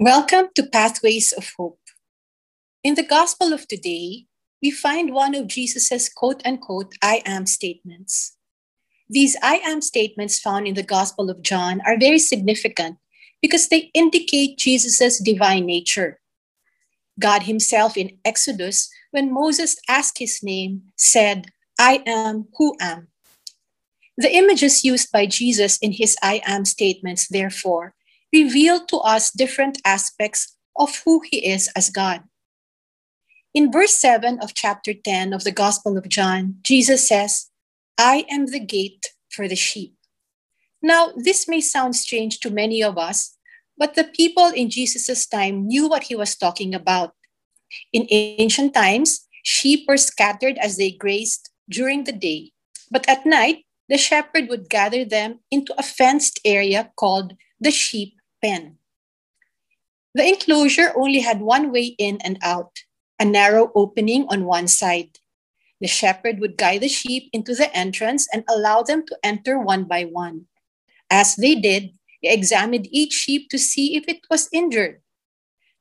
Welcome to Pathways of Hope. In the Gospel of today, we find one of Jesus's quote unquote I am statements. These I am statements found in the Gospel of John are very significant because they indicate Jesus's divine nature. God Himself in Exodus, when Moses asked His name, said, I am who am. The images used by Jesus in His I am statements, therefore, reveal to us different aspects of who He is as God. In verse 7 of chapter 10 of the Gospel of John, Jesus says, I am the gate for the sheep. Now, this may sound strange to many of us, but the people in Jesus' time knew what he was talking about. In ancient times, sheep were scattered as they grazed during the day, but at night, the shepherd would gather them into a fenced area called the sheep pen. The enclosure only had one way in and out, a narrow opening on one side. The shepherd would guide the sheep into the entrance and allow them to enter one by one. As they did, he examined each sheep to see if it was injured.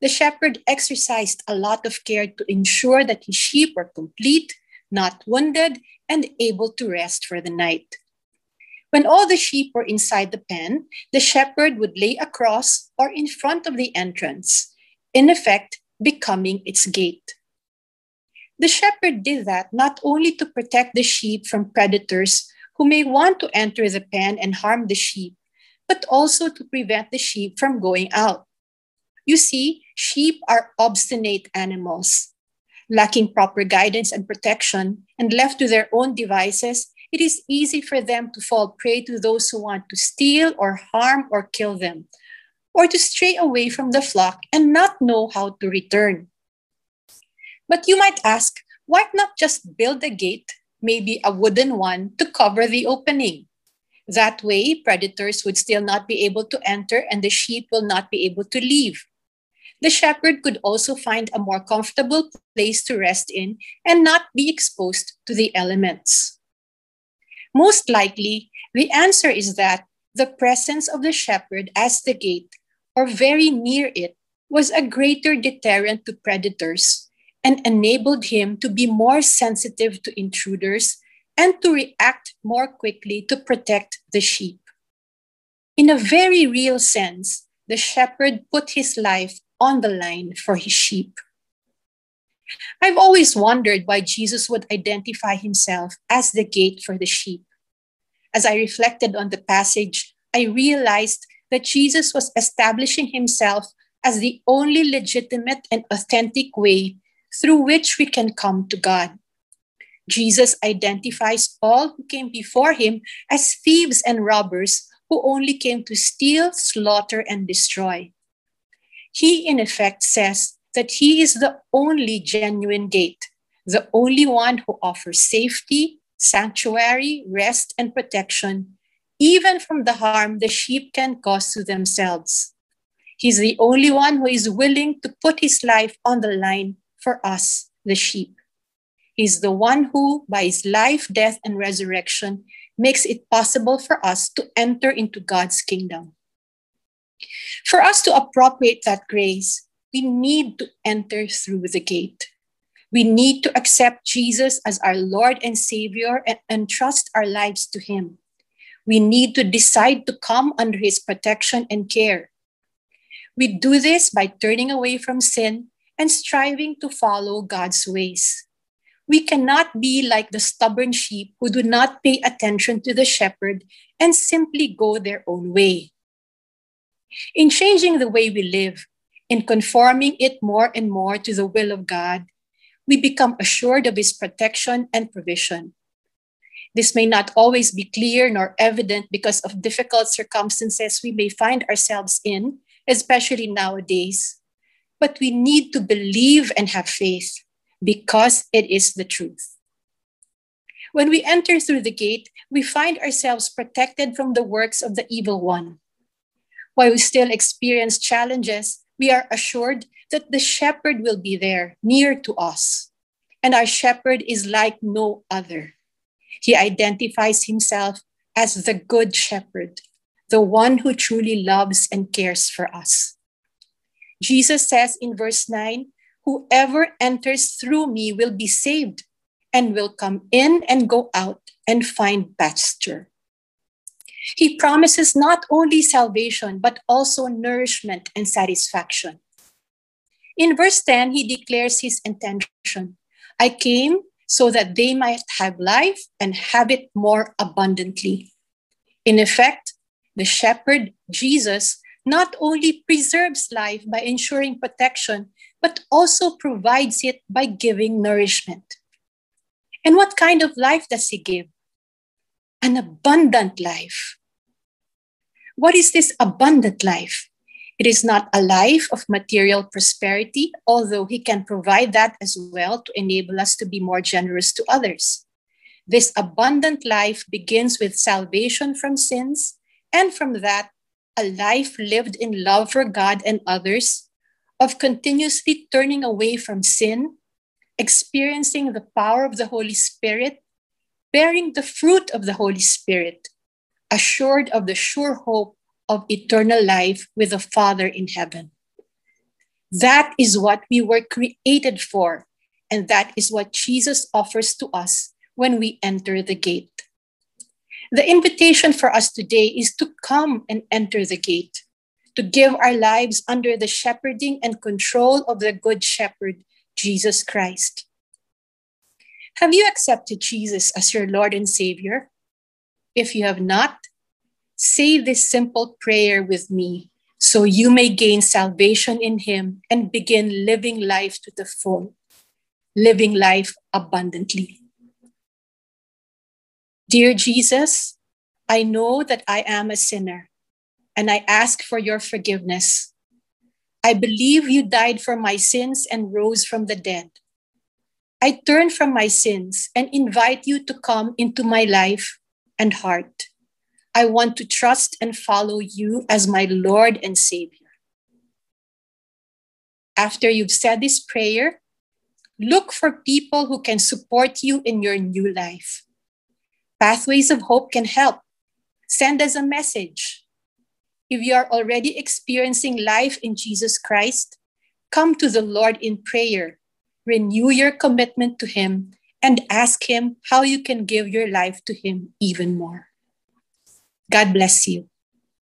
The shepherd exercised a lot of care to ensure that his sheep were complete, not wounded, and able to rest for the night. When all the sheep were inside the pen, the shepherd would lay across or in front of the entrance, in effect, becoming its gate. The shepherd did that not only to protect the sheep from predators who may want to enter the pen and harm the sheep, but also to prevent the sheep from going out. You see, sheep are obstinate animals. Lacking proper guidance and protection and left to their own devices, it is easy for them to fall prey to those who want to steal or harm or kill them, or to stray away from the flock and not know how to return. But you might ask, why not just build a gate, maybe a wooden one, to cover the opening? That way, predators would still not be able to enter and the sheep will not be able to leave. The shepherd could also find a more comfortable place to rest in and not be exposed to the elements. Most likely, the answer is that the presence of the shepherd as the gate or very near it was a greater deterrent to predators and enabled him to be more sensitive to intruders and to react more quickly to protect the sheep. In a very real sense, the shepherd put his life on the line for his sheep. I've always wondered why Jesus would identify himself as the gate for the sheep. As I reflected on the passage, I realized that Jesus was establishing himself as the only legitimate and authentic way through which we can come to God. Jesus identifies all who came before him as thieves and robbers who only came to steal, slaughter, and destroy. He, in effect, says that he is the only genuine gate, the only one who offers safety, sanctuary, rest, and protection, even from the harm the sheep can cause to themselves. He's the only one who is willing to put his life on the line for us, the sheep. He's the one who, by his life, death, and resurrection, makes it possible for us to enter into God's kingdom. For us to appropriate that grace, we need to enter through the gate. We need to accept Jesus as our Lord and Savior and entrust our lives to Him. We need to decide to come under His protection and care. We do this by turning away from sin and striving to follow God's ways we cannot be like the stubborn sheep who do not pay attention to the shepherd and simply go their own way. In changing the way we live, in conforming it more and more to the will of God, we become assured of His protection and provision. This may not always be clear nor evident because of difficult circumstances we may find ourselves in, especially nowadays. But we need to believe and have faith because it is the truth. When we enter through the gate, we find ourselves protected from the works of the evil one. While we still experience challenges, we are assured that the shepherd will be there, near to us. And our shepherd is like no other. He identifies himself as the good shepherd, the one who truly loves and cares for us. Jesus says in verse 9, Whoever enters through me will be saved and will come in and go out and find pasture. He promises not only salvation, but also nourishment and satisfaction. In verse 10, he declares his intention I came so that they might have life and have it more abundantly. In effect, the shepherd, Jesus, not only preserves life by ensuring protection, but also provides it by giving nourishment. And what kind of life does he give? An abundant life. What is this abundant life? It is not a life of material prosperity, although He can provide that as well to enable us to be more generous to others. This abundant life begins with salvation from sins, and from that, a life lived in love for God and others, of continuously turning away from sin, experiencing the power of the Holy Spirit, bearing the fruit of the Holy Spirit, assured of the sure hope of eternal life with the Father in heaven. That is what we were created for, and that is what Jesus offers to us when we enter the gate. The invitation for us today is to come and enter the gate, to give our lives under the shepherding and control of the Good Shepherd, Jesus Christ. Have you accepted Jesus as your Lord and Savior? If you have not, Say this simple prayer with me so you may gain salvation in Him and begin living life to the full, living life abundantly. Dear Jesus, I know that I am a sinner and I ask for your forgiveness. I believe you died for my sins and rose from the dead. I turn from my sins and invite you to come into my life and heart. I want to trust and follow you as my Lord and Savior. After you've said this prayer, look for people who can support you in your new life. Pathways of Hope can help. Send us a message. If you are already experiencing life in Jesus Christ, come to the Lord in prayer, renew your commitment to Him, and ask Him how you can give your life to Him even more. God bless you.